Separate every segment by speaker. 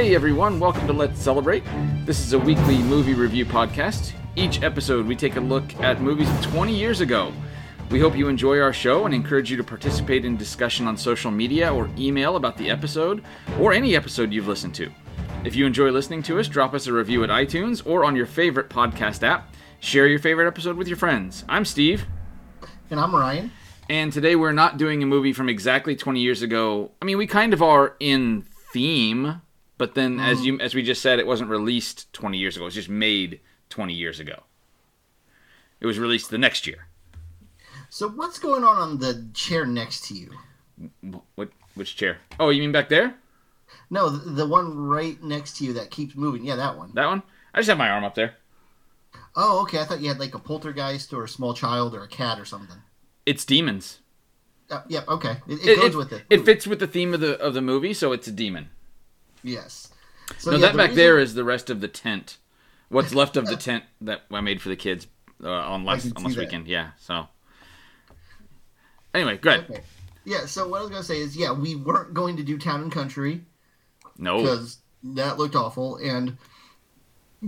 Speaker 1: Hey everyone, welcome to Let's Celebrate. This is a weekly movie review podcast. Each episode, we take a look at movies 20 years ago. We hope you enjoy our show and encourage you to participate in discussion on social media or email about the episode or any episode you've listened to. If you enjoy listening to us, drop us a review at iTunes or on your favorite podcast app. Share your favorite episode with your friends. I'm Steve.
Speaker 2: And I'm Ryan.
Speaker 1: And today we're not doing a movie from exactly 20 years ago. I mean, we kind of are in theme, but then
Speaker 2: Mm-hmm.
Speaker 1: as you as we just said, it wasn't released 20 years ago. It was just made 20 years ago. It was released the next year.
Speaker 2: So what's going on on the chair next to you?
Speaker 1: What which chair? Oh, you mean back there?
Speaker 2: No, the, the one right next to you that keeps moving. Yeah, that one.
Speaker 1: That one? I just have my arm up there.
Speaker 2: Oh, okay. I thought you had like a poltergeist or a small child or a cat or something.
Speaker 1: It's demons.
Speaker 2: Uh, yep. Okay. It, it, goes with it.
Speaker 1: It fits with the theme of the of the movie, so it's a demon.
Speaker 2: Yes. So
Speaker 1: no,
Speaker 2: yeah,
Speaker 1: that
Speaker 2: the
Speaker 1: back
Speaker 2: reason-
Speaker 1: there is the rest of the tent. What's left of the tent that I made for the kids uh, on last on last
Speaker 2: that.
Speaker 1: weekend. Yeah. So anyway, good.
Speaker 2: Okay. Yeah. So what I was gonna say is, yeah, we weren't going to do Town and Country
Speaker 1: No.
Speaker 2: because that looked awful, and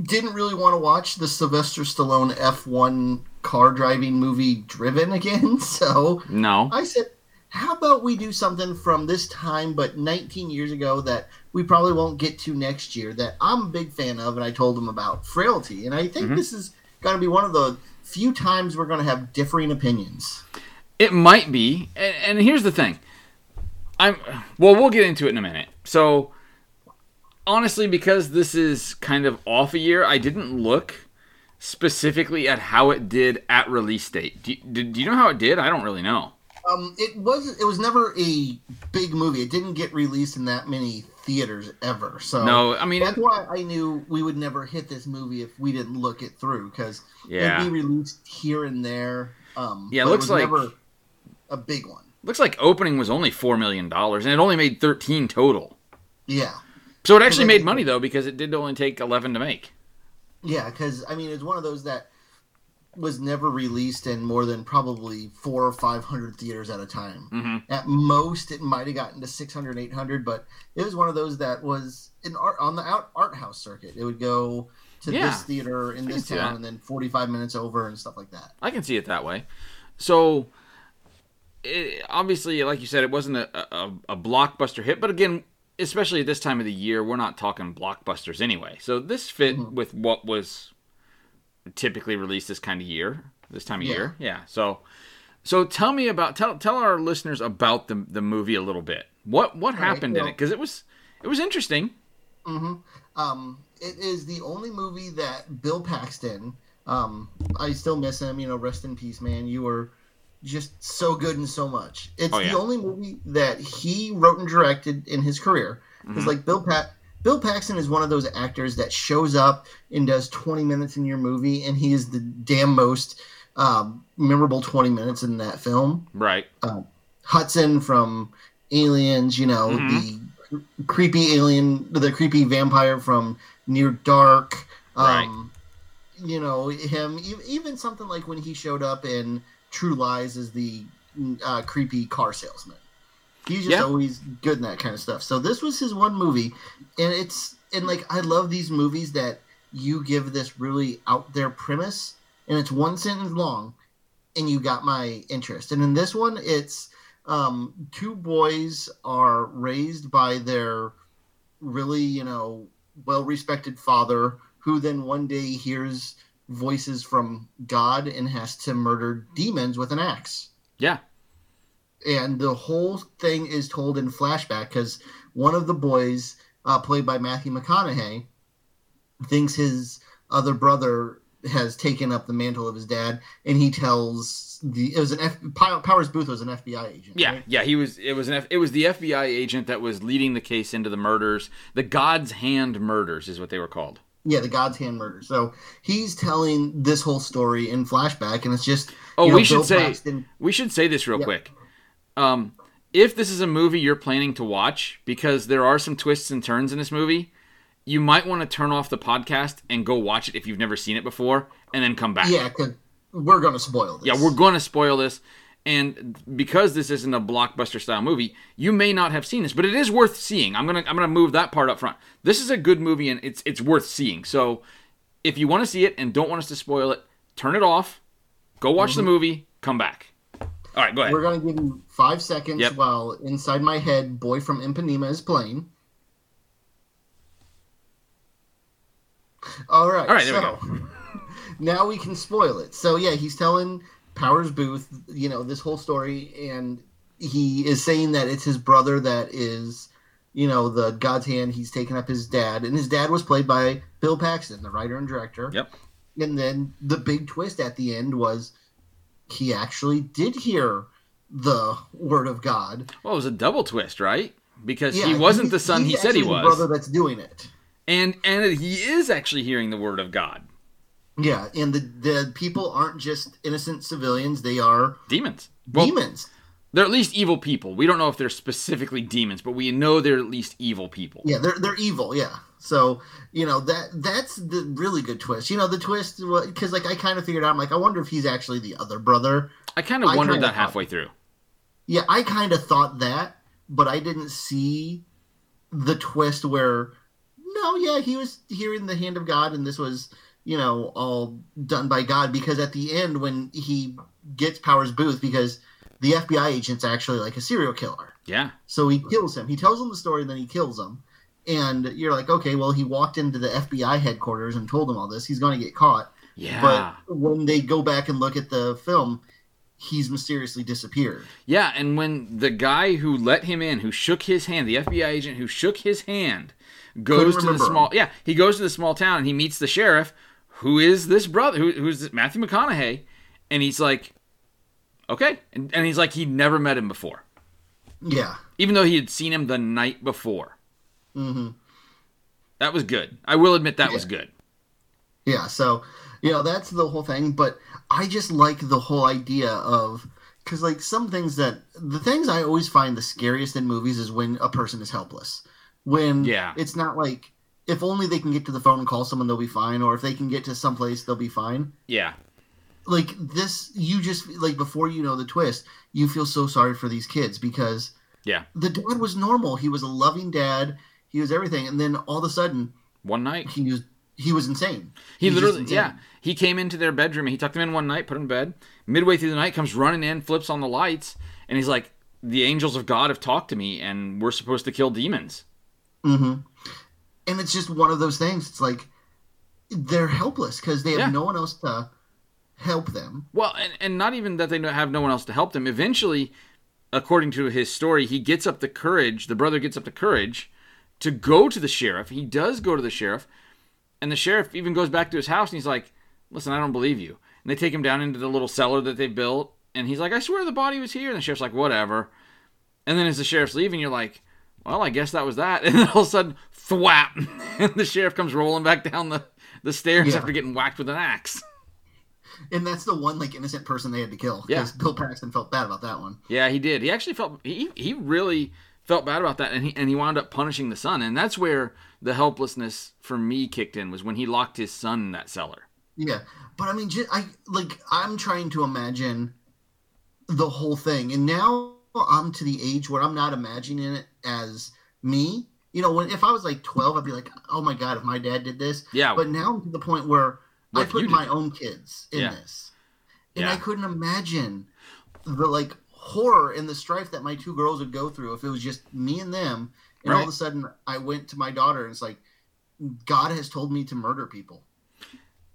Speaker 2: didn't really want to watch the Sylvester Stallone F1 car driving movie Driven again. So
Speaker 1: No.
Speaker 2: I said, how about we do something from this time, but 19 years ago that we probably won't get to next year that I'm a big fan of, and I told him about Frailty. And I think
Speaker 1: Mm-hmm.
Speaker 2: this is going to be one of the few times we're going to have differing opinions.
Speaker 1: It might be, and, and here's the thing. I'm well. We'll get into it in a minute. So, honestly, because this is kind of off a year, I didn't look specifically at how it did at release date. Do, do, do you know how it did? I don't really know.
Speaker 2: Um, it was it was never a big movie. It didn't get released in that many theaters ever. So
Speaker 1: No, I mean,
Speaker 2: that's why I knew we would never hit this movie if we didn't look it through because
Speaker 1: Yeah.
Speaker 2: it'd be released here and there. Um,
Speaker 1: Yeah, looks
Speaker 2: was
Speaker 1: like-
Speaker 2: never a big one.
Speaker 1: looks like opening was only four million dollars, and it only made thirteen total.
Speaker 2: Yeah.
Speaker 1: So it actually made money though because it did only take eleven to make.
Speaker 2: Yeah, because I mean, it's one of those that was never released in more than probably four or five hundred theaters at a time.
Speaker 1: Mhm.
Speaker 2: At most, it might have gotten to 600, 800, but it was one of those that was in art on the out, art house circuit. It would go to
Speaker 1: Yeah.
Speaker 2: this theater in
Speaker 1: I
Speaker 2: this town, and then forty five minutes over and stuff like that.
Speaker 1: I can see it that way. So, it, obviously, like you said, it wasn't a, a, a blockbuster hit, but again, especially at this time of the year, we're not talking blockbusters anyway. So this fit
Speaker 2: Mm-hmm.
Speaker 1: with what was typically released this kind of year, this time of
Speaker 2: Yeah.
Speaker 1: year. Yeah. So, so tell me about tell tell our listeners about the the movie a little bit. What what
Speaker 2: right,
Speaker 1: happened in
Speaker 2: well-
Speaker 1: it? Because it was it was interesting. Mm-hmm.
Speaker 2: um, it is the only movie that Bill Paxton. Um, I still miss him. You know, rest in peace, man. You were just so good and so much. It's
Speaker 1: Oh, yeah.
Speaker 2: the only movie that he wrote and directed in his career.
Speaker 1: Mm-hmm.
Speaker 2: Because like Bill Pat. Bill Paxton is one of those actors that shows up and does 20 minutes in your movie, and he is the damn most um, memorable 20 minutes in that film.
Speaker 1: Right.
Speaker 2: Hudson from Aliens, you know,
Speaker 1: Mm-hmm.
Speaker 2: the creepy alien, the creepy vampire from Near Dark. Um, You know, him, even something like when he showed up in True Lies as the uh, creepy car salesman. He's just
Speaker 1: Yeah.
Speaker 2: always good in that kind of stuff. So this was his one movie, and it's and like I love these movies that you give this really out there premise, and it's one sentence long, and you got my interest. And in this one, it's um, two boys are raised by their really, you know, well respected father, who then one day hears voices from God and has to murder demons with an axe.
Speaker 1: Yeah.
Speaker 2: And the whole thing is told in flashback because one of the boys, uh, played by Matthew McConaughey, thinks his other brother has taken up the mantle of his dad, and he tells the it was an F, Powers Boothe was an FBI agent.
Speaker 1: Yeah,
Speaker 2: right?
Speaker 1: yeah, he was. It was an. F, it was the FBI agent that was leading the case into the murders. The God's Hand murders is what they were called.
Speaker 2: Yeah, the God's Hand murder. So he's telling this whole story in flashback, and it's just
Speaker 1: Oh,
Speaker 2: you know,
Speaker 1: we should
Speaker 2: Bill
Speaker 1: say
Speaker 2: Paxton-
Speaker 1: we should say this real
Speaker 2: Yeah.
Speaker 1: quick. Um, if this is a movie you're planning to watch, because there are some twists and turns in this movie, you might want to turn off the podcast and go watch it if you've never seen it before, and then come back.
Speaker 2: yeah, because we're gonna spoil this.
Speaker 1: Yeah, we're going to spoil this. And because this isn't a blockbuster style movie, you may not have seen this, but it is worth seeing. I'm gonna I'm gonna move that part up front. This is a good movie and it's it's worth seeing. So if you want to see it and don't want us to spoil it, turn it off, go watch the movie, come back. All right, go ahead.
Speaker 2: We're gonna give you five seconds
Speaker 1: Yep.
Speaker 2: while inside my head, "Boy from Ipanema" is playing. All right.
Speaker 1: All right, there we
Speaker 2: so, now we can spoil it. So yeah, he's telling Powers Boothe, you know, this whole story, and he is saying that it's his brother that is, you know, the God's hand. He's taken up his dad, and his dad was played by Bill Paxton, the writer and director.
Speaker 1: Yep.
Speaker 2: And then the big twist at the end was he actually did hear the word of God.
Speaker 1: Well, it was a double twist, right? Because
Speaker 2: Yeah,
Speaker 1: he wasn't the son he said he was.
Speaker 2: brother that's doing it.
Speaker 1: And and he is actually hearing the word of God.
Speaker 2: Yeah, and the the people aren't just innocent civilians; they are
Speaker 1: Demons. Well,
Speaker 2: demons.
Speaker 1: they're at least evil people. We don't know if they're specifically demons, but we know they're at least evil people.
Speaker 2: Yeah, they're they're evil. Yeah, so you know that that's the really good twist. You know, the twist because like I kind of figured out. I'm like, I wonder if he's actually the other brother.
Speaker 1: I kind of wondered
Speaker 2: kinda
Speaker 1: that halfway through.
Speaker 2: Yeah, I kind of thought that, but I didn't see the twist where no, yeah, he was here in the hand of God, and this was you know all done by God. Because at the end, when he gets Powers Boothe, because the FBI agent's actually like a serial killer,
Speaker 1: Yeah.
Speaker 2: so he kills him. He tells him the story, and then he kills him. And you're like, okay, well, he walked into the FBI headquarters and told them all this. He's going to get caught.
Speaker 1: Yeah.
Speaker 2: But when they go back and look at the film, he's mysteriously disappeared.
Speaker 1: Yeah, and when the guy who let him in, who shook his hand, the FBI agent who shook his hand, goes to the small yeah, he goes to the small town and he meets the sheriff, who is this brother, who, who's this, Matthew McConaughey, and he's like, okay, and, and he's like he'd never met him before,
Speaker 2: Yeah.
Speaker 1: even though he had seen him the night before.
Speaker 2: Hmm
Speaker 1: That was good. I will admit that was good.
Speaker 2: Yeah. So, you know, that's the whole thing. But I just like the whole idea of because, like, some things that the things I always find the scariest in movies is when a person is helpless. When
Speaker 1: Yeah.
Speaker 2: it's not like if only they can get to the phone and call someone, they'll be fine, or if they can get to someplace, they'll be fine.
Speaker 1: Yeah,
Speaker 2: Like this, you just like before you know the twist, you feel so sorry for these kids because
Speaker 1: yeah.
Speaker 2: the dad was normal. He was a loving dad. He was everything, and then all of a sudden,
Speaker 1: One night.
Speaker 2: he was he was insane.
Speaker 1: He
Speaker 2: just
Speaker 1: literally,
Speaker 2: insane.
Speaker 1: yeah, he came into their bedroom and he tucked them in one night, put them in bed. Midway through the night, comes running in, flips on the lights, and he's like, "The angels of God have talked to me, and we're supposed to kill demons."
Speaker 2: hmm And it's just one of those things. It's like they're helpless because they have
Speaker 1: Yeah.
Speaker 2: no one else to help them.
Speaker 1: Well, and, and not even that they have no one else to help them. Eventually, according to his story, he gets up the courage. The brother gets up the courage to go to the sheriff. He does go to the sheriff, and the sheriff even goes back to his house and he's like, "Listen, I don't believe you." And they take him down into the little cellar that they built, and he's like, "I swear the body was here." And the sheriff's like, "Whatever." And then as the sheriff's leaving, you're like, "Well, I guess that was that." And then all of a sudden, thwap, and the sheriff comes rolling back down the the stairs
Speaker 2: Yeah.
Speaker 1: after getting whacked with an axe.
Speaker 2: And that's the one like innocent person they had to kill.
Speaker 1: Yeah.
Speaker 2: Because Bill Paxton felt bad about that one.
Speaker 1: Yeah, he did. He actually felt he he really felt bad about that, and he and he wound up punishing the son, and that's where the helplessness for me kicked in was when he locked his son in that cellar.
Speaker 2: Yeah, but I mean, I like I'm trying to imagine the whole thing, and now I'm to the age where I'm not imagining it as me. You know, when if I was like 12, I'd be like, "Oh my god, if my dad did this."
Speaker 1: Yeah.
Speaker 2: But now I'm to the point where
Speaker 1: What
Speaker 2: I put my own kids in
Speaker 1: Yeah.
Speaker 2: this, and
Speaker 1: Yeah.
Speaker 2: I couldn't imagine the like horror and the strife that my two girls would go through if it was just me and them, and all of a sudden I went to my daughter and it's like, God has told me to murder people.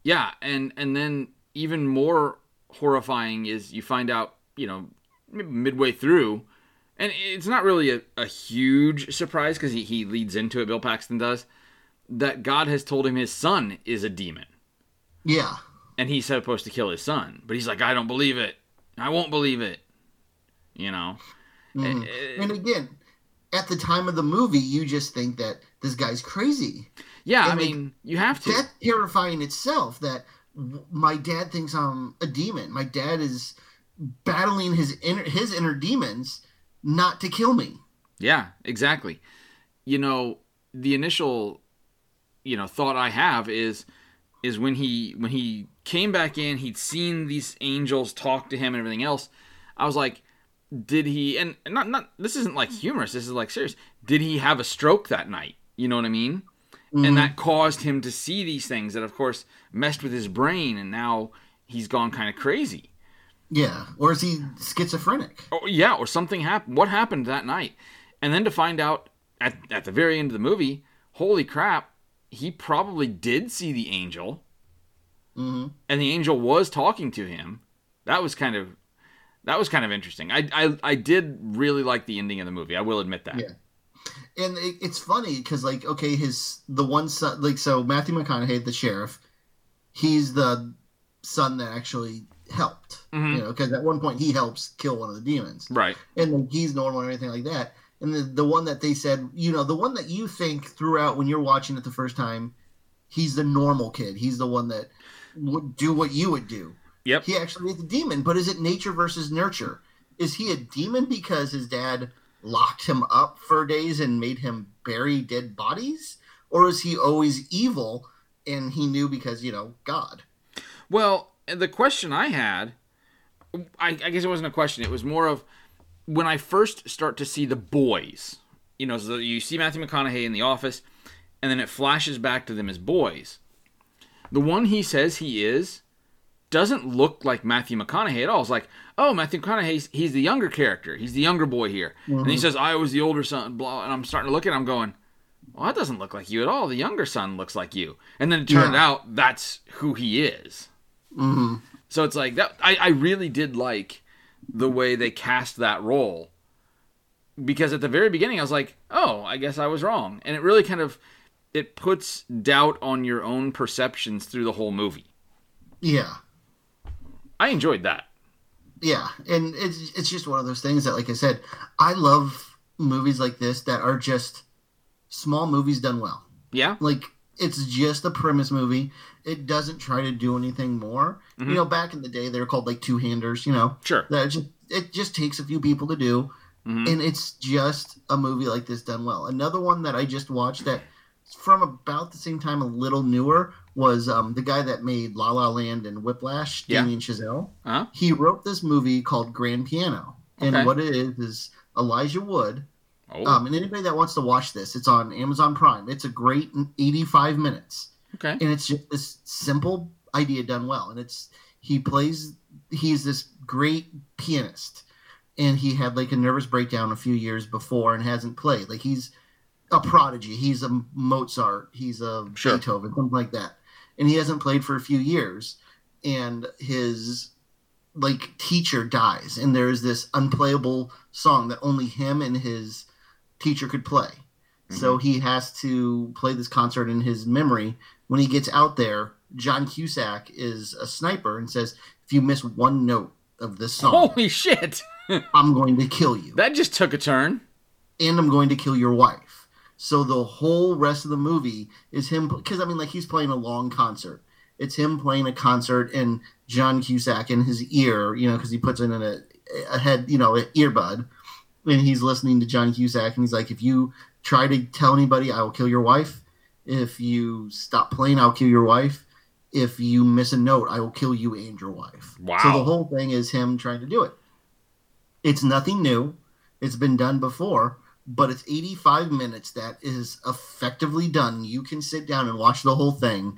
Speaker 1: Yeah, and and then even more horrifying is you find out, you know, midway through, and it's not really a, a huge surprise because he, he leads into it. Bill Paxton does that God has told him his son is a demon.
Speaker 2: Yeah.
Speaker 1: and he's supposed to kill his son. But he's like, I don't believe it. I won't believe it. You know? Eh,
Speaker 2: And again, at the time of the movie, you just think that this guy's crazy.
Speaker 1: Yeah, I
Speaker 2: And, like,
Speaker 1: mean, you have to.
Speaker 2: That's terrifying itself. That my dad thinks I'm a demon. My dad is battling his inner his inner demons not to kill me.
Speaker 1: Yeah, exactly. You know, the initial, you know, thought I have is is when he when he came back in, he'd seen these angels talk to him and everything else. I was like, did he? And not not this isn't like humorous. This is like serious. Did he have a stroke that night? You know what I mean?
Speaker 2: Mm-hmm.
Speaker 1: And that caused him to see these things that, of course, messed with his brain, and now he's gone kind of crazy.
Speaker 2: Yeah, or is he schizophrenic?
Speaker 1: Oh, yeah, or something happened. What happened that night? And then to find out at, at the very end of the movie, holy crap, he probably did see the angel,
Speaker 2: hmm
Speaker 1: and the angel was talking to him. That was kind of that was kind of interesting. I I, I did really like the ending of the movie. I will admit that.
Speaker 2: Yeah. And it, it's funny because, like, okay, his the one son, like, so Matthew McConaughey, the sheriff, he's the son that actually helped.
Speaker 1: Mhm.
Speaker 2: You know, because at one point he helps kill one of the demons,
Speaker 1: Right.
Speaker 2: and like, he's normal or anything like that. And the the one that they said, you know, the one that you think throughout when you're watching it the first time, he's the normal kid. He's the one that would do what you would do.
Speaker 1: Yep.
Speaker 2: He actually is a demon, but is it nature versus nurture? Is he a demon because his dad locked him up for days and made him bury dead bodies? Or is he always evil and he knew because, you know, God?
Speaker 1: Well, the question I had, I, I guess it wasn't a question. It was more of when I first start to see the boys. You know, so you see Matthew McConaughey in the office, and then it flashes back to them as boys. The one he says he is doesn't look like Matthew McConaughey at all. It's like, oh, Matthew McConaughey's he's the younger character. He's the younger boy here. And he says, I was the older son, blah. And I'm starting to look at him going, well, that doesn't look like you at all. The younger son looks like you. And then it turned
Speaker 2: Yeah.
Speaker 1: out that's who he is.
Speaker 2: hmm
Speaker 1: So it's like that. I, I really did like the way they cast that role because at the very beginning I was like, oh, I guess I was wrong, and it really kind of it puts doubt on your own perceptions through the whole movie.
Speaker 2: Yeah.
Speaker 1: I enjoyed that.
Speaker 2: Yeah. And it's, it's just one of those things that, like I said, I love movies like this that are just small movies done well.
Speaker 1: Yeah,
Speaker 2: like it's just a premise movie it doesn't try to do anything more
Speaker 1: Mhm.
Speaker 2: you know back in the day they were called like two-handers you know
Speaker 1: sure.
Speaker 2: that just it just takes a few people to do
Speaker 1: Mhm.
Speaker 2: and it's just a movie like this done well another one that i just watched that from about the same time a little newer was um, the guy that made la la land and whiplash
Speaker 1: Yeah.
Speaker 2: damien chazelle
Speaker 1: Uh-huh.
Speaker 2: he wrote this movie called grand piano and
Speaker 1: Okay.
Speaker 2: what it is is elijah wood
Speaker 1: Oh,
Speaker 2: um, and anybody that wants to watch this, it's on Amazon Prime. It's a great 85 minutes,
Speaker 1: okay.
Speaker 2: and it's just this simple idea done well. And it's he plays. He's this great pianist, and he had like a nervous breakdown a few years before and hasn't played. Like he's a prodigy. He's a Mozart. He's a
Speaker 1: Sure.
Speaker 2: Beethoven, something like that. And he hasn't played for a few years, and his like teacher dies, and there's this unplayable song that only him and his teacher could play. So mm-hmm. he has to play this concert in his memory. When he gets out there, John Cusack is a sniper and says, "If you miss one note of this song,
Speaker 1: Holy shit!
Speaker 2: I'm going to kill you,
Speaker 1: that just took a turn.
Speaker 2: and I'm going to kill your wife." So the whole rest of the movie is him because I mean, like he's playing a long concert. It's him playing a concert and John Cusack in his ear, you know, because he puts it in a, a head, you know, an earbud, and he's listening to John Cusack, and he's like, "If you try to tell anybody, I will kill your wife. If you stop playing, I'll kill your wife. If you miss a note, I will kill you and your wife."
Speaker 1: Wow.
Speaker 2: So the whole thing is him trying to do it. It's nothing new. It's been done before, but it's 85 minutes that is effectively done. You can sit down and watch the whole thing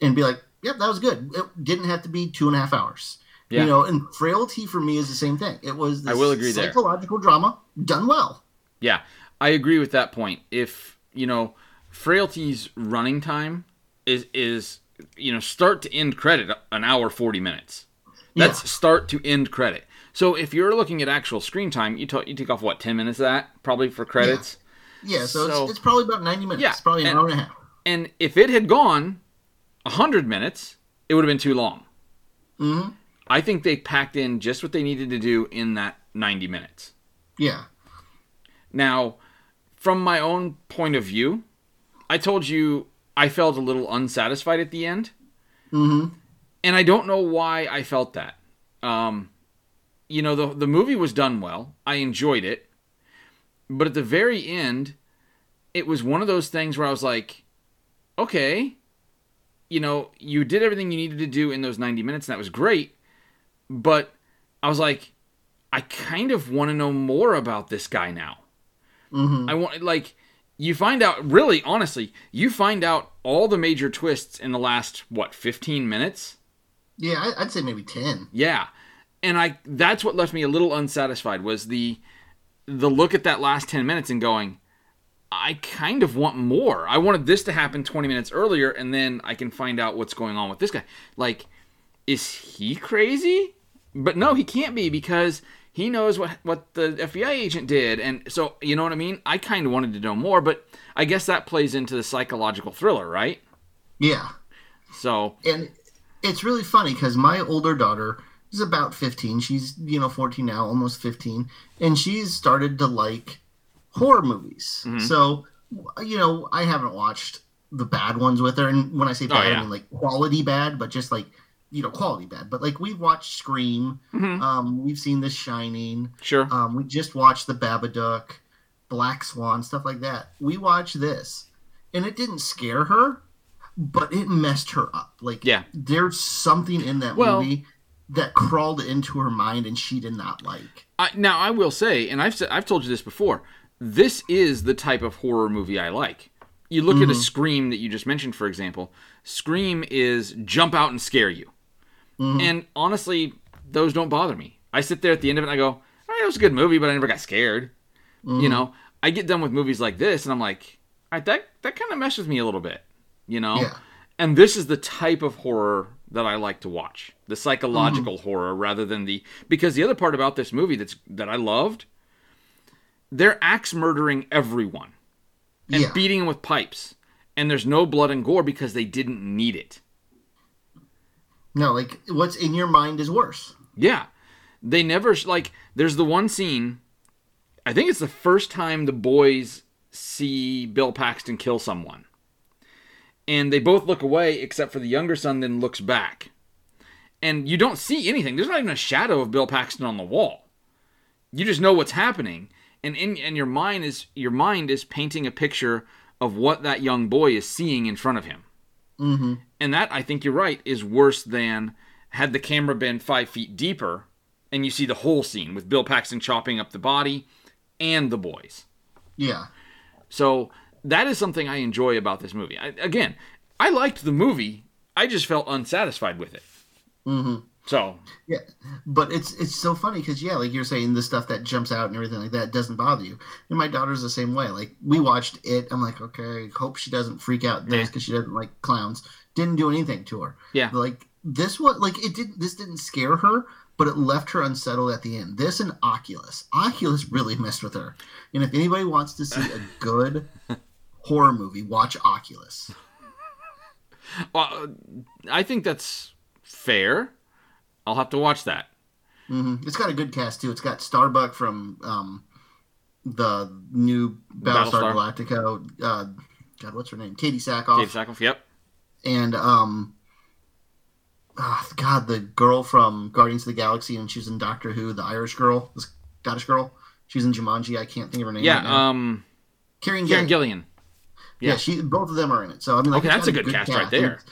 Speaker 2: and be like, yep, that was good. It didn't have to be two and a half hours.
Speaker 1: Yeah.
Speaker 2: You know, and Frailty for me is the same thing. It was this
Speaker 1: I will agree there.
Speaker 2: psychological drama done well.
Speaker 1: Yeah, I agree with that point. If you know, Frailty's running time is is you know start to end credit an hour forty minutes. That's
Speaker 2: Yeah.
Speaker 1: start to end credit. So if you're looking at actual screen time, you ta- you take off what ten minutes of that probably for credits.
Speaker 2: Yeah, so,
Speaker 1: So-
Speaker 2: it's, it's probably about 90 minutes.
Speaker 1: Yeah,
Speaker 2: It's probably an
Speaker 1: and-
Speaker 2: hour and a half.
Speaker 1: And if it had gone hundred minutes, it would have been too long.
Speaker 2: hmm
Speaker 1: I think they packed in just what they needed to do in that ninety minutes.
Speaker 2: Yeah.
Speaker 1: Now, from my own point of view, I told you I felt a little unsatisfied at the end,
Speaker 2: hmm
Speaker 1: and I don't know why I felt that. Um, you know, the the movie was done well. I enjoyed it, but at the very end, it was one of those things where I was like, okay, you know, you did everything you needed to do in those ninety minutes, and that was great. But I was like, I kind of want to know more about this guy now.
Speaker 2: Mm-hmm.
Speaker 1: I want like you find out really honestly, you find out all the major twists in the last what, 15 minutes?
Speaker 2: Yeah, I'd say maybe ten.
Speaker 1: Yeah. And I that's what left me a little unsatisfied was the the look at that last 10 minutes and going I kind of want more. I wanted this to happen 20 minutes earlier and then I can find out what's going on with this guy. Like is he crazy? But no, he can't be because he knows what what the FBI agent did and so you know what I mean? I kind of wanted to know more, but I guess that plays into the psychological thriller, right?
Speaker 2: Yeah,
Speaker 1: So,
Speaker 2: and it's really funny because my older daughter is about 15 she's you know 14 now almost 15 and she's started to like horror movies
Speaker 1: Mm-hmm.
Speaker 2: so you know i haven't watched the bad ones with her and when i say bad
Speaker 1: Oh, yeah.
Speaker 2: i mean like quality bad but just like you know quality bad but like we've watched scream
Speaker 1: Mhm.
Speaker 2: um we've seen the shining
Speaker 1: sure.
Speaker 2: um we just watched the babadook black swan stuff like that we watched this and it didn't scare her but it messed her up like
Speaker 1: Yeah.
Speaker 2: there's something in that
Speaker 1: Well-
Speaker 2: movie that crawled into her mind and she did not like
Speaker 1: I, now I will say, and I've said, I've told you this before. This is the type of horror movie I like. You look at a mm-hmm. Scream that you just mentioned, for example. Scream is jump out and scare you, mm-hmm. and honestly, those don't bother me. I sit there at the end of it and I go, "All right, it was a good movie, but I never got scared." You mm-hmm. know, I get done with movies like this, and I'm like, "All right, that that kind of messes with me a little bit." You know,
Speaker 2: Yeah.
Speaker 1: and this is the type of horror that I like to watch. The psychological mm-hmm. horror rather than the because the other part about this movie that's that I loved, they're axe murdering everyone and
Speaker 2: yeah
Speaker 1: beating them with pipes. And there's no blood and gore because they didn't need it.
Speaker 2: no like what's in your mind is worse
Speaker 1: Yeah. They never like there's the one scene I think it's the first time the boys see Bill Paxton kill someone. And they both look away except for the younger son then looks back. And you don't see anything. There's not even a shadow of Bill Paxton on the wall. You just know what's happening. And in and your mind is your mind is painting a picture of what that young boy is seeing in front of him.
Speaker 2: mm-hmm.
Speaker 1: And that, I think you're right, is worse than had the camera been five feet deeper and you see the whole scene with Bill Paxton chopping up the body and the boys.
Speaker 2: yeah
Speaker 1: So that is something I enjoy about this movie. I, again, I liked the movie, I just felt unsatisfied with it.
Speaker 2: mm-hmm.
Speaker 1: So,
Speaker 2: Yeah, but it's it's so funny because yeah, like you're saying, the stuff that jumps out and everything like that doesn't bother you. And my daughter's the same way. Like we watched it, I'm like, okay, hope she doesn't freak out this
Speaker 1: Yeah.
Speaker 2: because she doesn't like clowns. Didn't do anything to her.
Speaker 1: Yeah.
Speaker 2: like this one, like it did. This didn't scare her, but it left her unsettled at the end. This and Oculus, Oculus really messed with her. And if anybody wants to see a good horror movie, watch Oculus.
Speaker 1: well, I think that's fair. I'll have to watch that.
Speaker 2: hmm It's got a good cast too. It's got Starbuck from um, the new Battlestar, Galactica. Uh, God, what's her name? Katee Sackhoff.
Speaker 1: Dave Sackhoff, yep.
Speaker 2: and um, ah, God, the girl from Guardians of the Galaxy, and she's in Doctor Who. The Irish girl, the Scottish girl. She's in Jumanji. I can't think of her name.
Speaker 1: Yeah,
Speaker 2: right
Speaker 1: um,
Speaker 2: Karen
Speaker 1: Karen
Speaker 2: Gillan.
Speaker 1: Gillian.
Speaker 2: Yeah.
Speaker 1: yeah.
Speaker 2: she. Both of them are in it. So I mean, like,
Speaker 1: Okay,
Speaker 2: it's
Speaker 1: a good cast right there.
Speaker 2: It's,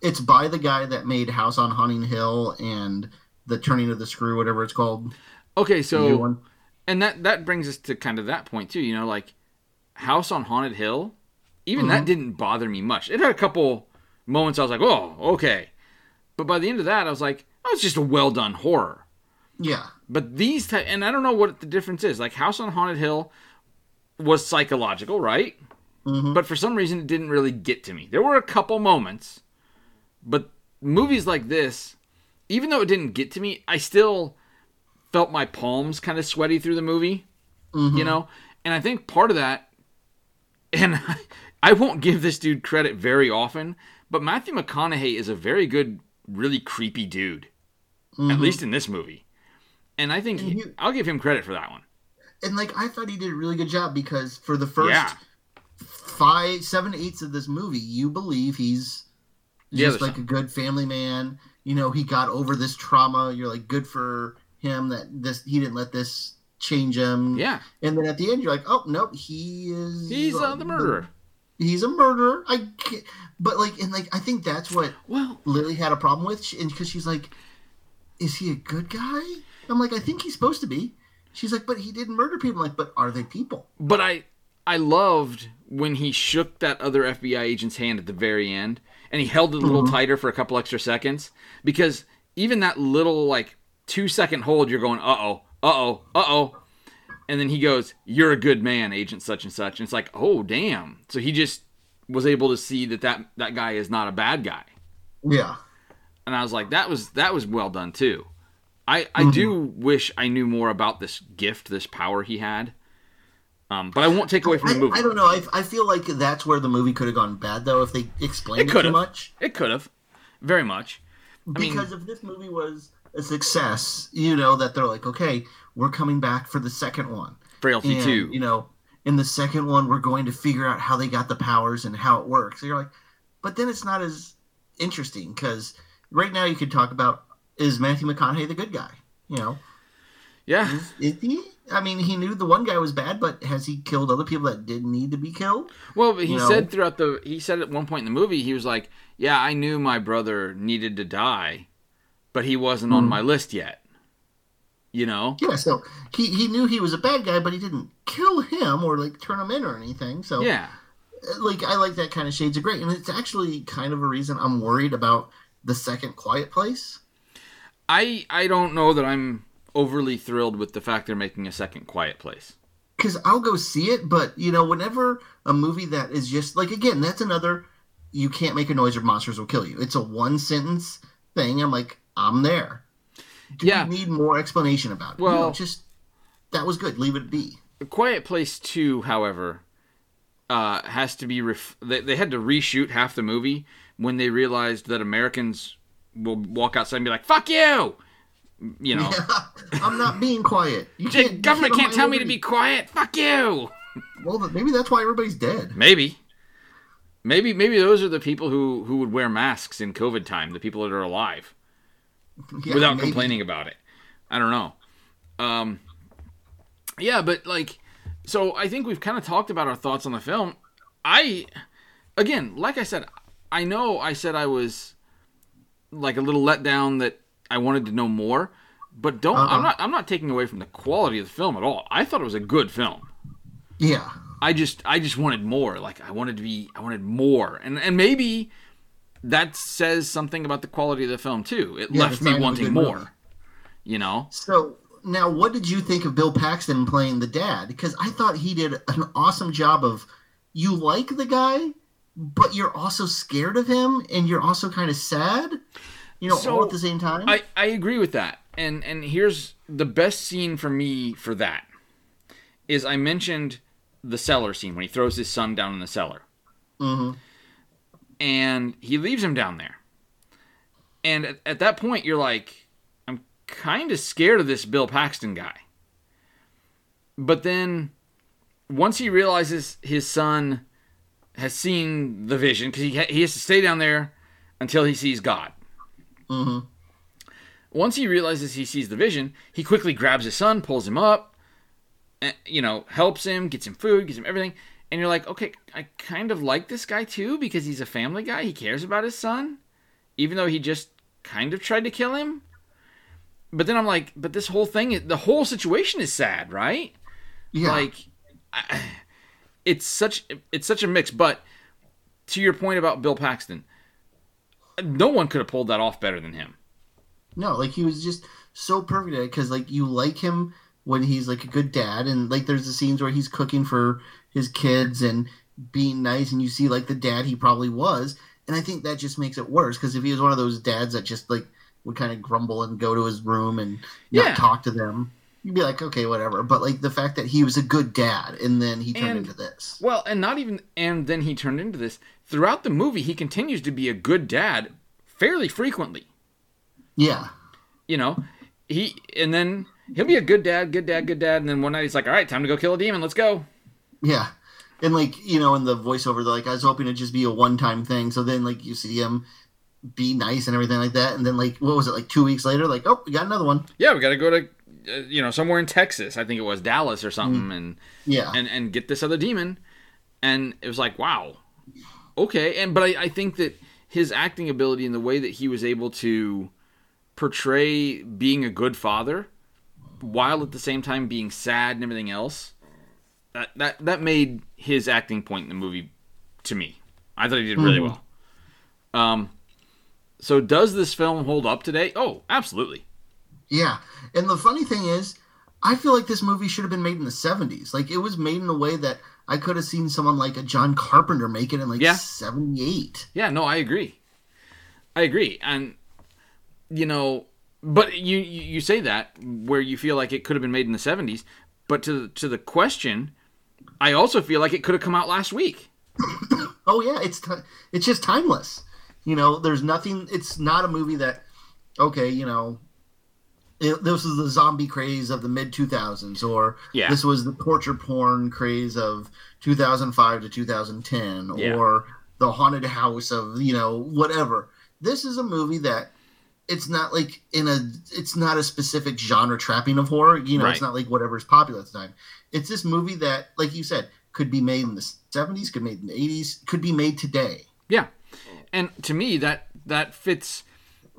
Speaker 2: it's by the guy that made House on Haunting Hill and the Turning of the Screw, whatever it's called.
Speaker 1: Okay, so and that that brings us to kind of that point too. You know, like House on Haunted Hill. Even that mm-hmm. didn't bother me much. It had a couple moments I was like, "Oh, okay," but by the end of that, I was like, "Oh, it's just a well done horror."
Speaker 2: Yeah.
Speaker 1: But these, ty- and I don't know what the difference is. Like House on Haunted Hill was psychological, right?
Speaker 2: Mhm.
Speaker 1: But for some reason, it didn't really get to me. There were a couple moments, but movies like this, even though it didn't get to me, I still felt my palms kind of sweaty through the movie. You know, and I think part of that, and I won't give this dude credit very often, but Matthew McConaughey is a very good, really creepy dude. At least in this movie. And I think he- I'll give him credit for that one.
Speaker 2: and like I thought he did a really good job because for the first
Speaker 1: Yeah.
Speaker 2: Five, seven eighths of this movie, you believe he's just
Speaker 1: other
Speaker 2: like a good family man. You know, he got over this trauma. You're like, good for him that this he didn't let this change him.
Speaker 1: Yeah,
Speaker 2: And then at the end, you're like, oh nope, he is.
Speaker 1: he's uh, the murderer.
Speaker 2: He's a murderer. I, can't, but like, and like, I think that's what
Speaker 1: Well,
Speaker 2: Lily had a problem with, and because she's like, is he a good guy? I'm like, I think he's supposed to be. She's like, but he didn't murder people. I'm like, but are they people?
Speaker 1: But I I loved when he shook that other FBI agent's hand at the very end and he held it a little tighter for a couple extra seconds because even that little like two second hold, you're going, uh oh, uh oh, uh oh. And then he goes, You're a good man, Agent such and such. And it's like, oh damn. So he just was able to see that that, that guy is not a bad guy.
Speaker 2: Yeah.
Speaker 1: And I was like, that was that was well done too. I, I do wish I knew more about this gift, this power he had. Um, but I won't take away from the movie.
Speaker 2: I don't know. I, I feel like that's where the movie could have gone bad, though, if they explained
Speaker 1: It
Speaker 2: it, too much.
Speaker 1: It could have, very much. I mean-
Speaker 2: Because if this movie was a success, you know, that they're like, okay, we're coming back for the second one.
Speaker 1: Frailty
Speaker 2: And,
Speaker 1: two.
Speaker 2: You know, in the second one, we're going to figure out how they got the powers and how it works. You're like, but then it's not as interesting because right now you could talk about is Matthew McConaughey the good guy? You know,
Speaker 1: yeah,
Speaker 2: is, is he? I mean, he knew the one guy was bad, but has he killed other people that didn't need to be killed?
Speaker 1: Well, but he
Speaker 2: you know?
Speaker 1: said throughout the he said at one point in the movie he was like, "Yeah, I knew my brother needed to die, but he wasn't on
Speaker 2: Mhm.
Speaker 1: my list yet." You know?
Speaker 2: Yeah, so he, he knew he was a bad guy, but he didn't kill him or like turn him in or anything. So
Speaker 1: Yeah.
Speaker 2: like I like that kind of shades of gray, and it's actually kind of a reason I'm worried about the second Quiet Place.
Speaker 1: I I don't know that I'm overly thrilled with the fact they're making a second Quiet Place.
Speaker 2: because I'll go see it, but you know, whenever a movie that is just like again, that's another you can't make a noise or monsters will kill you. It's a one sentence thing. I'm like, I'm there. Do
Speaker 1: Yeah.
Speaker 2: we need more explanation about it? You know,
Speaker 1: Well-
Speaker 2: just that was good. Leave it be.
Speaker 1: Quiet Place 2, however, uh, has to be. Ref- they, they had to reshoot half the movie when they realized that Americans will walk outside and be like, fuck you! You know,
Speaker 2: I'm not being quiet. You
Speaker 1: "The
Speaker 2: can't, you
Speaker 1: government
Speaker 2: can't
Speaker 1: can't tell me to be quiet, fuck you!
Speaker 2: Well, maybe that's why everybody's dead.
Speaker 1: Maybe. Maybe maybe those are the people who, who would wear masks in COVID time, the people that are alive,
Speaker 2: Yeah,
Speaker 1: without
Speaker 2: maybe.
Speaker 1: complaining about it. I don't know. Um, yeah, but like, so I think we've kind of talked about our thoughts on the film. I, again, like I said, I know I said I was like a little let down that I wanted to know more, but don't.
Speaker 2: Uh-uh.
Speaker 1: I'm uh-huh. not. I'm not taking away from the quality of the film at all. I thought it was a good film.
Speaker 2: Yeah,
Speaker 1: I just I just wanted more. Like I wanted to be I wanted more. And and maybe that says something about the quality of the film too. It
Speaker 2: Yeah,
Speaker 1: left me
Speaker 2: sign of a
Speaker 1: wanting more.
Speaker 2: movie.
Speaker 1: You know?
Speaker 2: So now, what did you think of Bill Paxton playing the dad? Because I thought he did an awesome job of you like the guy, but you're also scared of him, and you're also kind of sad. You know,
Speaker 1: So,
Speaker 2: all at the same time.
Speaker 1: I, I agree with that. And and here's the best scene for me for that is I mentioned the cellar scene when he throws his son down in the cellar.
Speaker 2: hmm
Speaker 1: and he leaves him down there. And at, at that point, you're like, I'm kind of scared of this Bill Paxton guy. But then, once he realizes his son has seen the vision, because he, ha- he has to stay down there until he sees God.
Speaker 2: Hmm
Speaker 1: Once he realizes he sees the vision, he quickly grabs his son, pulls him up, and, you know, helps him, gets him food, gets him everything. And you're like, okay, I kind of like this guy too because he's a family guy. He cares about his son, even though he just kind of tried to kill him. But then I'm like, but this whole thing, the whole situation is sad, right?
Speaker 2: Yeah.
Speaker 1: Like, I, it's such it's such a mix. But to your point about Bill Paxton, no one could have pulled that off better than him.
Speaker 2: No, like he was just so perfect at it because like you like him when he's like a good dad, and like there's the scenes where he's cooking for his kids and being nice, and you see like the dad he probably was, and I think that just makes it worse because if he was one of those dads that just like would kind of grumble and go to his room and not
Speaker 1: Yeah.
Speaker 2: talk to them, you'd be like, okay, whatever. But like the fact that he was a good dad and then he turned
Speaker 1: And-
Speaker 2: into this,
Speaker 1: Well, and not even, and then he turned into this. Throughout the movie, he continues to be a good dad fairly frequently.
Speaker 2: yeah,
Speaker 1: You know, he, and then he'll be a good dad, good dad, good dad, and then one night he's like, all right, time to go kill a demon, let's go.
Speaker 2: Yeah. And like, you know, in the voiceover, they're like, I was hoping it'd just be a one time thing. So then like you see him be nice and everything like that. And then like what was it, like two weeks later, like, oh, we got another one.
Speaker 1: Yeah, we got to go to, Uh, you know, somewhere in Texas. I think it was Dallas or something, mm-hmm. and
Speaker 2: Yeah.
Speaker 1: and and get this other demon. And it was like, wow, okay. And but I, I think that his acting ability and the way that he was able to portray being a good father while at the same time being sad and everything else. That that that made his acting point in the movie to me. I thought he did really mm-hmm. well. Um, so does this film hold up today? Oh, absolutely.
Speaker 2: Yeah. And the funny thing is, I feel like this movie should have been made in the 70s. Like, it was made in a way that I could have seen someone like a John Carpenter make it in like
Speaker 1: Yeah.
Speaker 2: 78.
Speaker 1: Yeah, no, I agree. I agree, and you know, but you you say that where you feel like it could have been made in the '70s, but to to the question, I also feel like it could have come out last week.
Speaker 2: Oh, yeah. It's, ti it's just timeless. You know, there's nothing, it's not a movie that, okay, you know, it, this was the zombie craze of the mid 2000s, or
Speaker 1: Yeah.
Speaker 2: this was the torture porn craze of 2005 to 2010,
Speaker 1: Yeah.
Speaker 2: or the haunted house of, you know, whatever. This is a movie that it's not like in a it's not a specific genre trapping of horror you know it's not like whatever's popular at the time it's this movie that like you said could be made in the 70s could be made in the 80s could be made today
Speaker 1: Yeah, and to me that that fits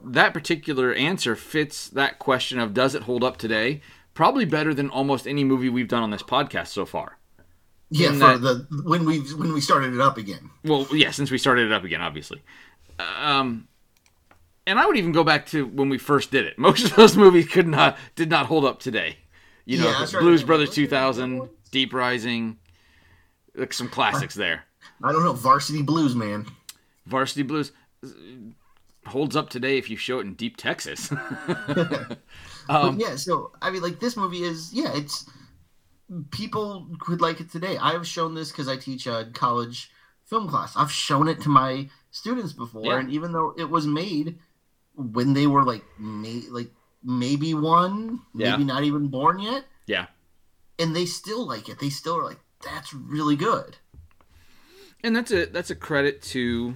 Speaker 1: that particular answer fits that question of does it hold up today? Probably better than almost any movie we've done on this podcast so far.
Speaker 2: yeah for
Speaker 1: that-
Speaker 2: the when we when we started it up again
Speaker 1: Well, yeah, since we started it up again, obviously. Um, and I would even go back to when we first did it. Most of those movies could not did not hold up today. You know,
Speaker 2: Yeah.
Speaker 1: Blues Brothers
Speaker 2: other
Speaker 1: 2000. Deep Rising, like some classics there.
Speaker 2: i don't know varsity blues man
Speaker 1: Varsity Blues holds up today if you show it in Deep Texas. Um,
Speaker 2: yeah so i mean like this movie is yeah it's people could like it today i've shown this because i teach a college film class i've shown it to my students before
Speaker 1: Yeah.
Speaker 2: and even though it was made when they were like may, like maybe one
Speaker 1: Yeah.
Speaker 2: maybe not even born yet
Speaker 1: yeah.
Speaker 2: and they still like it they still are like that's really good
Speaker 1: and that's a that's a credit to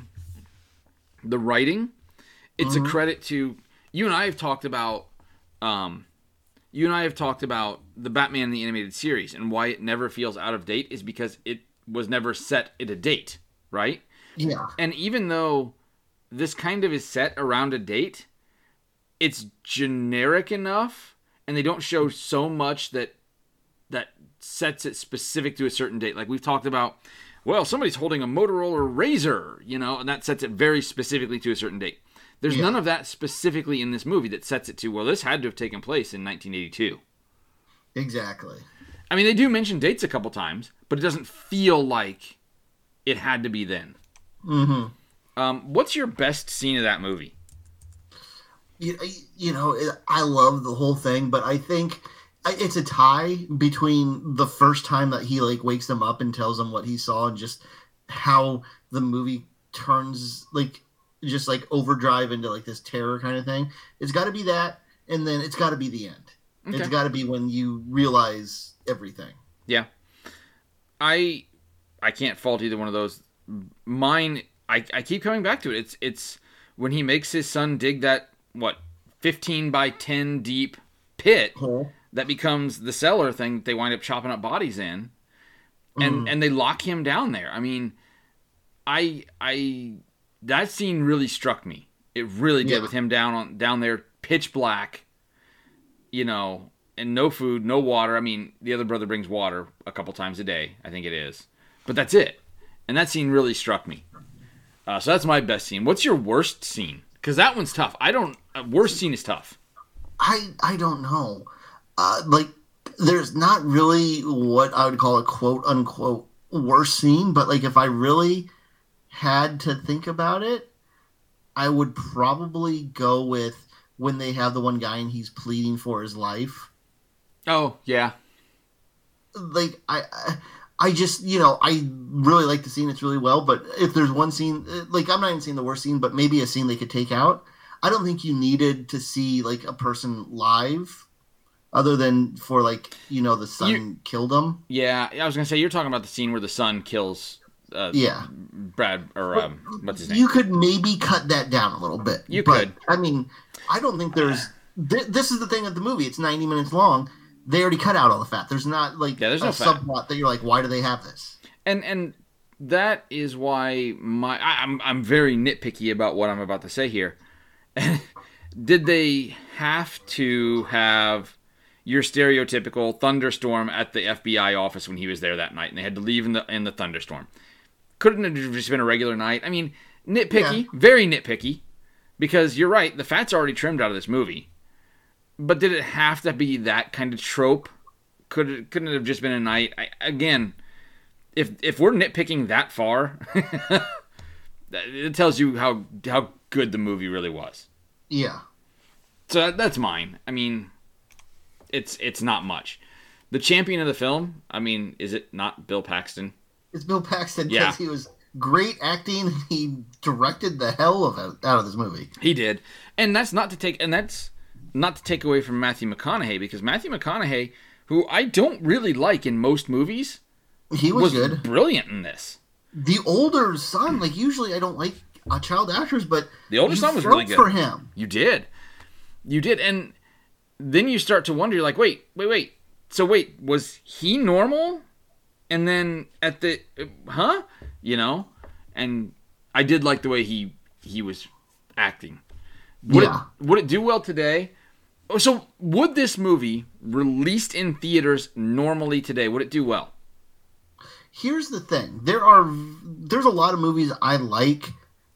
Speaker 1: the writing. It's a credit to you and I have talked about um you and I have talked about the Batman the animated series and why it never feels out of date is because it was never set at a date, right?
Speaker 2: yeah
Speaker 1: And even though this kind of is set around a date, it's generic enough and they don't show so much that that sets it specific to a certain date. Like we've talked about, well, somebody's holding a Motorola RAZR, you know, and that sets it very specifically to a certain date. There's
Speaker 2: Yeah.
Speaker 1: none of that specifically in this movie that sets it to, well, this had to have taken place in 1982.
Speaker 2: exactly
Speaker 1: I mean, they do mention dates a couple times, but it doesn't feel like it had to be then.
Speaker 2: mm-hmm
Speaker 1: Um, what's your best scene of that movie?
Speaker 2: you, you know, I love the whole thing, but I think it's a tie between the first time that he like wakes them up and tells them what he saw, and just how the movie turns like just like overdrive into like this terror kind of thing. It's got to be that, and then it's got to be the end. It's got to be when you realize everything.
Speaker 1: Yeah. I I can't fault either one of those. Mine I, I keep coming back to it. It's it's when he makes his son dig that what, fifteen by ten deep pit
Speaker 2: Hole.
Speaker 1: that becomes the cellar thing that they wind up chopping up bodies in. And mm. and they lock him down there. I mean I I that scene really struck me. It really did
Speaker 2: Yeah.
Speaker 1: with him down on down there pitch black you know, and no food, no water. I mean, the other brother brings water a couple times a day, I think it is. But that's it. And that scene really struck me. Uh, so that's my best scene. What's your worst scene? Because that one's tough. I don't. Uh, worst scene is tough.
Speaker 2: I I don't know. Uh, like, there's not really what I would call a quote unquote worst scene, but like if I really had to think about it, I would probably go with when they have the one guy and he's pleading for his life.
Speaker 1: Oh yeah,
Speaker 2: Like I. I I just, you know, I really like the scene. It's really well. But if there's one scene, like, I'm not even saying the worst scene, but maybe a scene they could take out. I don't think you needed to see, like, a person live other than for, like, you know, the son
Speaker 1: You-
Speaker 2: killed him.
Speaker 1: yeah. I was gonna say you're talking about the scene where the son kills. Uh,
Speaker 2: Yeah.
Speaker 1: Brad or um, what's his name?
Speaker 2: You could maybe cut that down a little bit.
Speaker 1: You
Speaker 2: but,
Speaker 1: could.
Speaker 2: I mean, I don't think there's. Th- this is the thing of the movie. It's 90 minutes long. They already cut out all the fat. There's not, like,
Speaker 1: Yeah, there's
Speaker 2: a
Speaker 1: no fat.
Speaker 2: subplot that you're like, why do they have this?
Speaker 1: and and that is why my I, I'm I'm very nitpicky about what I'm about to say here. Did they have to have your stereotypical thunderstorm at the FBI office when he was there that night, and they had to leave in the in the thunderstorm. Couldn't have just been a regular night. I mean, nitpicky,
Speaker 2: Yeah.
Speaker 1: very nitpicky, because you're right. The fat's already trimmed out of this movie. But did it have to be that kind of trope? Could it couldn't it have just been a night? I, again, if if we're nitpicking that far, it tells you how how good the movie really was.
Speaker 2: Yeah.
Speaker 1: So that's mine. I mean, it's it's not much. The champion of the film. I mean, is it not Bill Paxton?
Speaker 2: It's Bill Paxton
Speaker 1: Yeah.
Speaker 2: because he was great acting. He directed the hell of out of this movie.
Speaker 1: He did, and that's not to take and that's not to take away from Matthew McConaughey because Matthew McConaughey, who I don't really like in most movies,
Speaker 2: He was,
Speaker 1: was
Speaker 2: good.
Speaker 1: brilliant in this.
Speaker 2: The older son, like usually I don't like uh, child actors, but
Speaker 1: The older son was really good.
Speaker 2: for him.
Speaker 1: You did, you did, and then you start to wonder, you're like, wait, wait, wait. So wait, was he normal? And then at the, huh? You know, and I did like the way he he was acting. Would
Speaker 2: Yeah.
Speaker 1: it would it do well today? Oh, So would this movie released in theaters normally today would it do well?
Speaker 2: Here's the thing: there are there's a lot of movies I like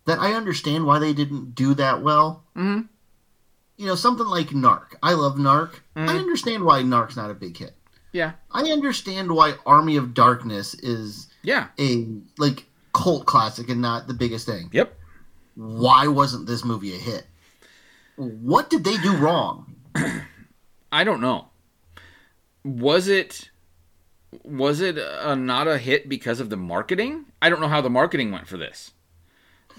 Speaker 2: that I understand why they didn't do that well.
Speaker 1: Mm-hmm.
Speaker 2: You know, something like Narc. I love Narc. I
Speaker 1: Mhm.
Speaker 2: understand why Narc's not a big hit.
Speaker 1: Yeah,
Speaker 2: I understand why Army of Darkness is
Speaker 1: yeah,
Speaker 2: a like cult classic and not the biggest thing.
Speaker 1: yep.
Speaker 2: Why wasn't this movie a hit? What did they do wrong?
Speaker 1: I don't know. Was it was it uh, not a hit because of the marketing? I don't know how the marketing went for this.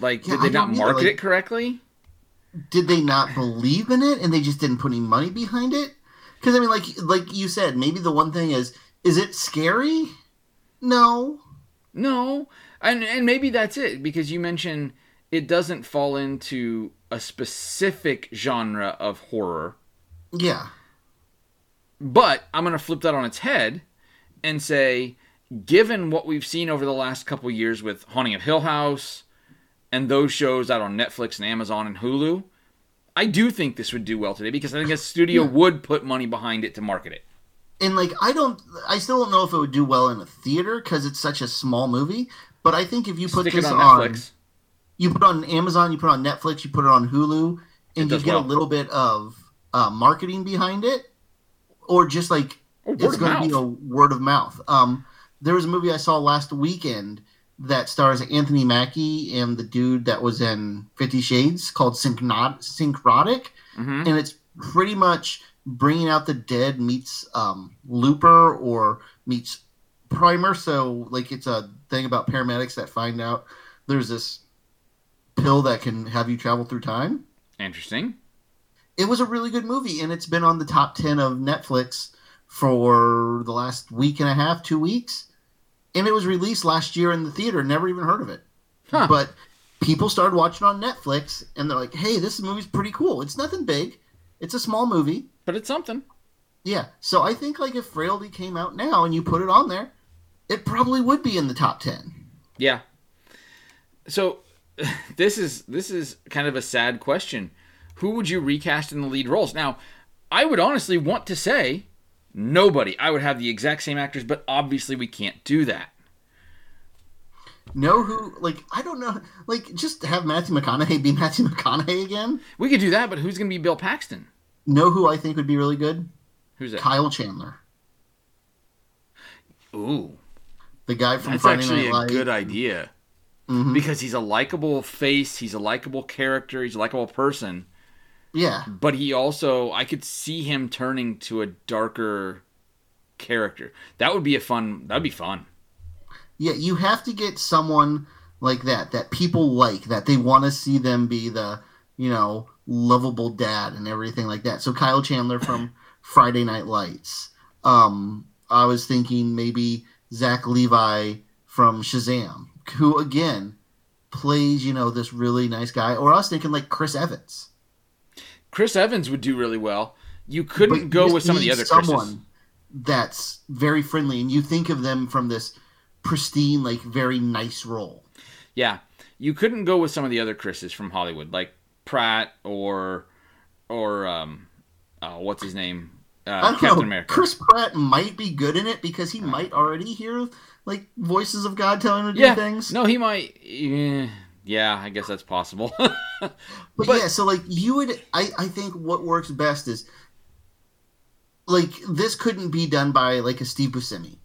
Speaker 1: Like,
Speaker 2: Yeah,
Speaker 1: did they not
Speaker 2: either,
Speaker 1: market
Speaker 2: like-
Speaker 1: it correctly?
Speaker 2: Did they not believe in it and they just didn't put any money behind it? Because I mean, like like you said, maybe the one thing is, is it scary? No.
Speaker 1: No, and and maybe that's it because you mentioned it doesn't fall into a specific genre of horror.
Speaker 2: Yeah.
Speaker 1: But I'm going to flip that on its head and say, given what we've seen over the last couple years with Haunting of Hill House and those shows out on Netflix and Amazon and Hulu, I do think this would do well today because I think a studio
Speaker 2: Yeah.
Speaker 1: would put money behind it to market it.
Speaker 2: And like I don't, I still don't know if it would do well in a theater because it's such a small movie. But I think if you put
Speaker 1: Stick
Speaker 2: this
Speaker 1: it
Speaker 2: on,
Speaker 1: on
Speaker 2: you put it on Amazon, you put it on Netflix, you put it on Hulu, and you get
Speaker 1: well.
Speaker 2: a little bit of uh, marketing behind it, or just like
Speaker 1: word
Speaker 2: it's going to be a word of mouth. Um, there was a movie I saw last weekend that stars Anthony Mackie and the dude that was in Fifty Shades called Synchnot- Synchronic,
Speaker 1: Mhm.
Speaker 2: and it's pretty much bringing out the dead meets um, Looper or meets Primer. So like it's a thing about paramedics that find out there's this pill that can have you travel through time.
Speaker 1: Interesting.
Speaker 2: It was a really good movie, and it's been on the top ten of Netflix for the last week and a half, two weeks. And it was released last year in the theater. Never even heard of it.
Speaker 1: Huh.
Speaker 2: But people started watching on Netflix, and they're like, "Hey, this movie's pretty cool. It's nothing big. It's a small movie.
Speaker 1: But it's something.
Speaker 2: Yeah. So I think like if Frailty came out now and you put it on there, it probably would be in the top ten.
Speaker 1: Yeah. So this is this is kind of a sad question. Who would you recast in the lead roles? Now, I would honestly want to say nobody. I would have the exact same actors, but obviously we can't do that.
Speaker 2: Know who? Like I don't know. Like just have Matthew McConaughey be Matthew McConaughey again.
Speaker 1: We could do that, but who's going to be Bill Paxton?
Speaker 2: Know who I think would be really good?
Speaker 1: Who's that?
Speaker 2: Kyle Chandler,
Speaker 1: Ooh,
Speaker 2: the guy from
Speaker 1: that's
Speaker 2: Friday
Speaker 1: actually
Speaker 2: Night
Speaker 1: a good idea
Speaker 2: Mhm.
Speaker 1: because he's a likable face, he's a likable character, he's a likable person,
Speaker 2: Yeah,
Speaker 1: but he also I could see him turning to a darker character. That would be a fun. That'd be fun.
Speaker 2: yeah. You have to get someone like that that people like that they want to see them be the you know lovable dad and everything like that. So Kyle Chandler from Friday Night Lights. Um, I was thinking maybe Zach Levi from Shazam, who again plays you know this really nice guy. Or I was thinking like Chris Evans.
Speaker 1: Chris Evans would do really well. You couldn't
Speaker 2: But
Speaker 1: go with some of the other Chris's.
Speaker 2: someone that's very friendly, and you think of them from this pristine, like very nice role.
Speaker 1: Yeah, you couldn't go with some of the other Chris's from Hollywood, like Pratt or or um, oh, what's his name? Uh, Captain
Speaker 2: know.
Speaker 1: America.
Speaker 2: Chris Pratt might be good in it because he might already hear like voices of God telling him to
Speaker 1: yeah,
Speaker 2: do things.
Speaker 1: no, he might. Yeah, yeah, I guess that's possible.
Speaker 2: But,
Speaker 1: But-
Speaker 2: yeah, so like you would, I, I think what works best is like this couldn't be done by like a Steve Buscemi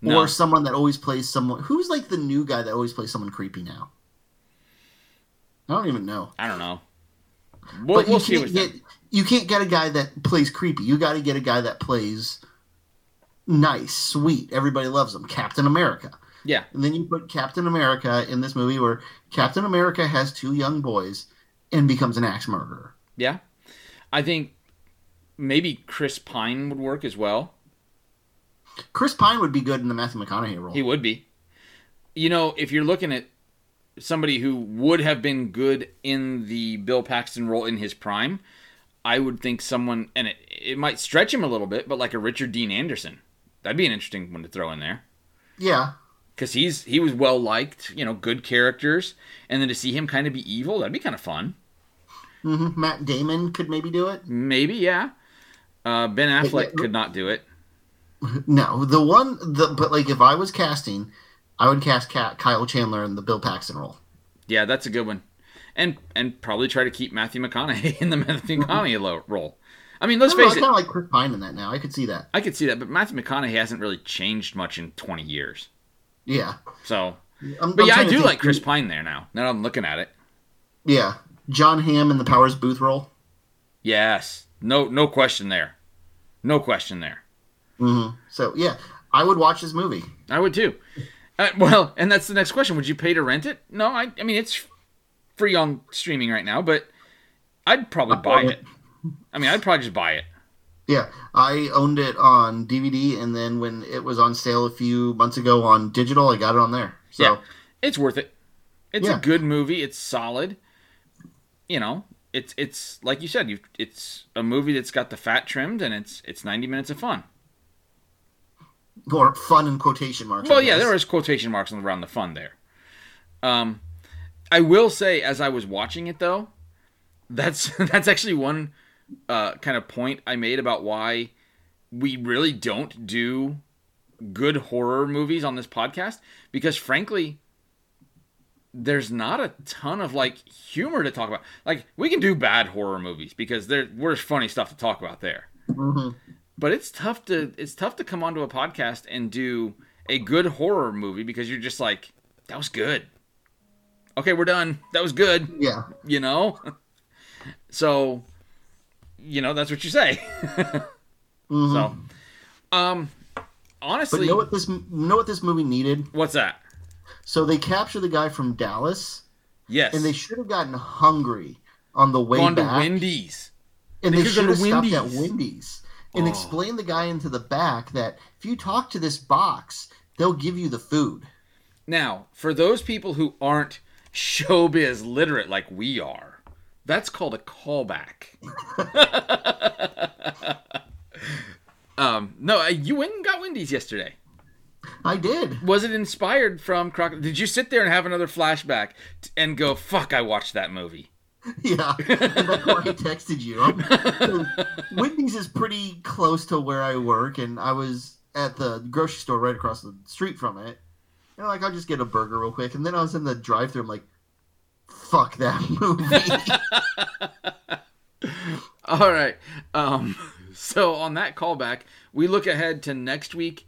Speaker 1: No.
Speaker 2: or someone that always plays someone who's like the new guy that always plays someone creepy now. I don't even know.
Speaker 1: I don't know. We'll,
Speaker 2: but
Speaker 1: we'll
Speaker 2: you can't get you can't get a guy that plays creepy. You got to get a guy that plays nice, sweet. Everybody loves him. Captain America.
Speaker 1: Yeah,
Speaker 2: And then you put Captain America in this movie where Captain America has two young boys and becomes an axe murderer.
Speaker 1: yeah. I think maybe Chris Pine would work as well.
Speaker 2: Chris Pine would be good in the Matthew McConaughey role.
Speaker 1: He would be. You know, if you're looking at somebody who would have been good in the Bill Paxton role in his prime, I would think someone, and it, it might stretch him a little bit, but like a Richard Dean Anderson. That'd be an interesting one to throw in there.
Speaker 2: yeah,
Speaker 1: Because he's he was well liked, you know, good characters, and then to see him kind of be evil, that'd be kind of fun.
Speaker 2: hmm Matt Damon could maybe do it.
Speaker 1: Maybe, yeah. Uh, ben Affleck
Speaker 2: yeah.
Speaker 1: could not do it.
Speaker 2: No, the one, the but like if I was casting, I would cast Ky- Kyle Chandler in the Bill Paxton role.
Speaker 1: Yeah, that's a good one, and and probably try to keep Matthew McConaughey in the Matthew McConaughey lo- role. I mean, let's
Speaker 2: I, don't know,
Speaker 1: face
Speaker 2: I
Speaker 1: it.
Speaker 2: kind of like Chris Pine in that now. I could see that.
Speaker 1: I could see that, but Matthew McConaughey hasn't really changed much in 20 years.
Speaker 2: Yeah,
Speaker 1: So,
Speaker 2: I'm,
Speaker 1: but
Speaker 2: I'm
Speaker 1: yeah, I do like Chris Pine there now. Now that I'm looking at it.
Speaker 2: Yeah, Jon Hamm in the Powers Boothe role.
Speaker 1: Yes, no, no question there, no question there.
Speaker 2: hmm So yeah, I would watch this movie.
Speaker 1: I would too. Uh, well, and that's the next question. Would you pay to rent it? No, I, I mean it's free on streaming right now, but I'd probably buy
Speaker 2: own
Speaker 1: it. I mean, I'd probably just buy it.
Speaker 2: Yeah, I owned it on DVD, and then when it was on sale a few months ago on digital, I got it on there. So
Speaker 1: Yeah, it's worth it. It's a good movie. It's solid. You know, it's it's like you said. You it's a movie that's got the fat trimmed, and it's it's 90 minutes of fun.
Speaker 2: or fun in quotation marks.
Speaker 1: Well, yeah, there is quotation marks around the fun there. Um, I will say, as I was watching it though, that's that's actually one uh, kind of point I made about why we really don't do good horror movies on this podcast because, frankly, there's not a ton of like humor to talk about. Like we can do bad horror movies because there there's funny stuff to talk about there.
Speaker 2: Mhm.
Speaker 1: but it's tough to it's tough to come onto a podcast and do a good horror movie because you're just like that was good. Okay we're done. That was good.
Speaker 2: Yeah,
Speaker 1: you know? So you know that's what you say
Speaker 2: Mhm.
Speaker 1: so um
Speaker 2: but
Speaker 1: honestly
Speaker 2: you know what this know what this movie needed?
Speaker 1: what's that
Speaker 2: So they capture the guy from Dallas,
Speaker 1: yes
Speaker 2: and they should have gotten hungry on the way
Speaker 1: gone to wendy's
Speaker 2: and
Speaker 1: they
Speaker 2: they should have
Speaker 1: to
Speaker 2: stopped at
Speaker 1: Wendy's.
Speaker 2: Wendy's and
Speaker 1: Oh.
Speaker 2: explained the guy into the back that if you talk to this box, they'll give you the food.
Speaker 1: now for those people who aren't showbiz literate like we are that's called a callback um no uh, you went and got wendy's yesterday
Speaker 2: I did.
Speaker 1: was it inspired from Croc? Did you sit there and have another flashback t- and go, "Fuck, I watched that movie"?
Speaker 2: Yeah, and that's why I texted you. Wendy's is pretty close to where I work, and I was at the grocery store right across the street from it. And like, I'll just get a burger real quick, and then I was in the drive-thru. I'm like, "Fuck that movie."
Speaker 1: All right. Um, so on that callback, we look ahead to next week,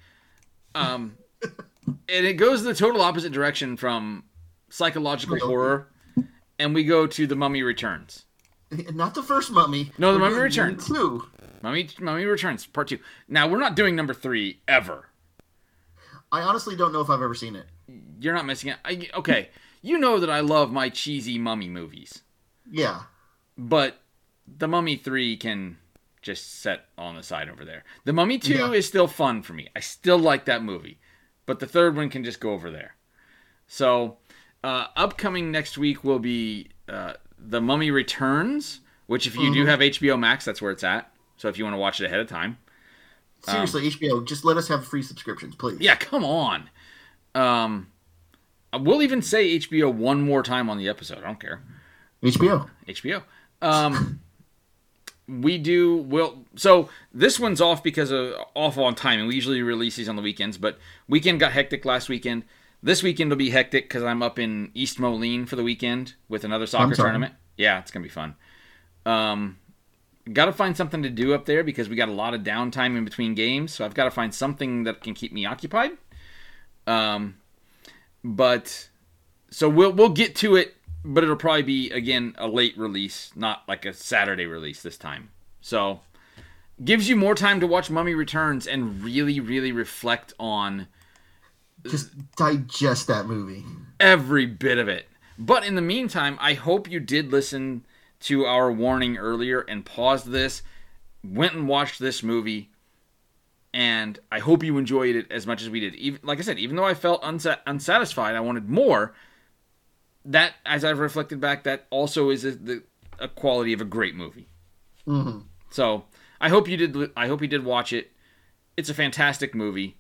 Speaker 1: um, and it goes the total opposite direction from psychological horror, and we go to the Mummy Returns.
Speaker 2: Not the first Mummy.
Speaker 1: No, The
Speaker 2: We're
Speaker 1: Mummy Returns.
Speaker 2: Two.
Speaker 1: Mummy Mummy Returns Part Two. Now we're not doing number three ever.
Speaker 2: I honestly don't know if I've ever seen it.
Speaker 1: You're not missing it. I, okay, you know that I love my cheesy mummy movies.
Speaker 2: Yeah,
Speaker 1: but the Mummy 3 can just set on the side over there. The Mummy 2
Speaker 2: Yeah.
Speaker 1: is still fun for me. I still like that movie. But the third one can just go over there. So, uh, upcoming next week will be uh, The Mummy Returns, which, if you do have HBO Max, that's where it's at. So, if you want to watch it ahead of time.
Speaker 2: seriously, HBO, just let us have free subscriptions, please.
Speaker 1: Yeah, come on. Um, we'll even say HBO one more time on the episode. I don't care.
Speaker 2: HBO.
Speaker 1: HBO. Um, we do will so this one's off because of off on timing. We usually release these on the weekends, but weekend got hectic last weekend. This weekend will be hectic because I'm up in East Moline for the weekend with another soccer tournament. Yeah, it's gonna be fun. Um, got to find something to do up there because we got a lot of downtime in between games. So I've got to find something that can keep me occupied. Um, but so we'll we'll get to it, but it'll probably be again a late release, not like a Saturday release this time. So gives you more time to watch Mummy Returns and really really reflect on
Speaker 2: Just digest that movie.
Speaker 1: every bit of it. But in the meantime, I hope you did listen to our warning earlier and paused this, went and watched this movie, and I hope you enjoyed it as much as we did. Even like I said, even though I felt unsa- unsatisfied, I wanted more. That, as I've reflected back, that also is a, the a quality of a great movie.
Speaker 2: hmm
Speaker 1: So I hope you did. I hope you did watch it. It's a fantastic movie.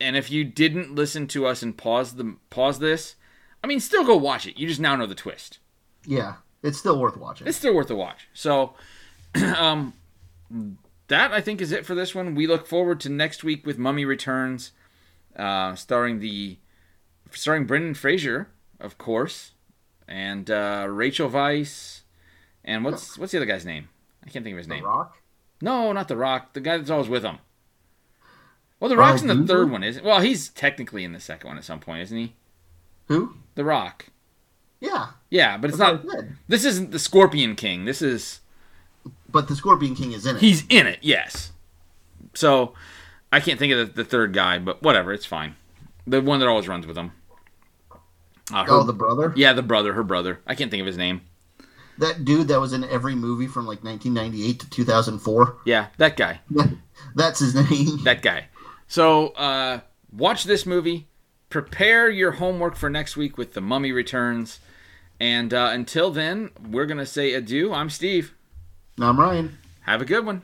Speaker 1: And if you didn't listen to us and pause the pause this, I mean, still go watch it. You just now know the twist.
Speaker 2: Yeah, it's still worth watching.
Speaker 1: It's still worth a watch. So, um, that I think is it for this one. We look forward to next week with Mummy Returns, uh, starring the starring Brendan Fraser, of course, and uh, Rachel Weisz, and what's what's the other guy's name? I can't think of his name.
Speaker 2: The
Speaker 1: name.
Speaker 2: Rock.
Speaker 1: No, not The Rock. The guy that's always with him. Well, The Rock's in the third one, isn't? Well, he's technically in the second one at some point, isn't he?
Speaker 2: Who?
Speaker 1: The Rock.
Speaker 2: Yeah,
Speaker 1: Yeah, but it's not. This isn't the Scorpion King. This is
Speaker 2: But the Scorpion King is in it.
Speaker 1: he's in it. Yes. So I can't think of the, the third guy, but whatever, it's fine. The one that always runs with him. Uh, her-
Speaker 2: oh, the brother.
Speaker 1: yeah, the brother, her brother. I can't think of his name.
Speaker 2: That dude that was in every movie from like 1998 to 2004.
Speaker 1: Yeah, that guy.
Speaker 2: That's his name.
Speaker 1: that guy. So uh, watch this movie. Prepare your homework for next week with The Mummy Returns. And uh, until then, we're going to say adieu. I'm Steve.
Speaker 2: I'm Ryan.
Speaker 1: Have a good one.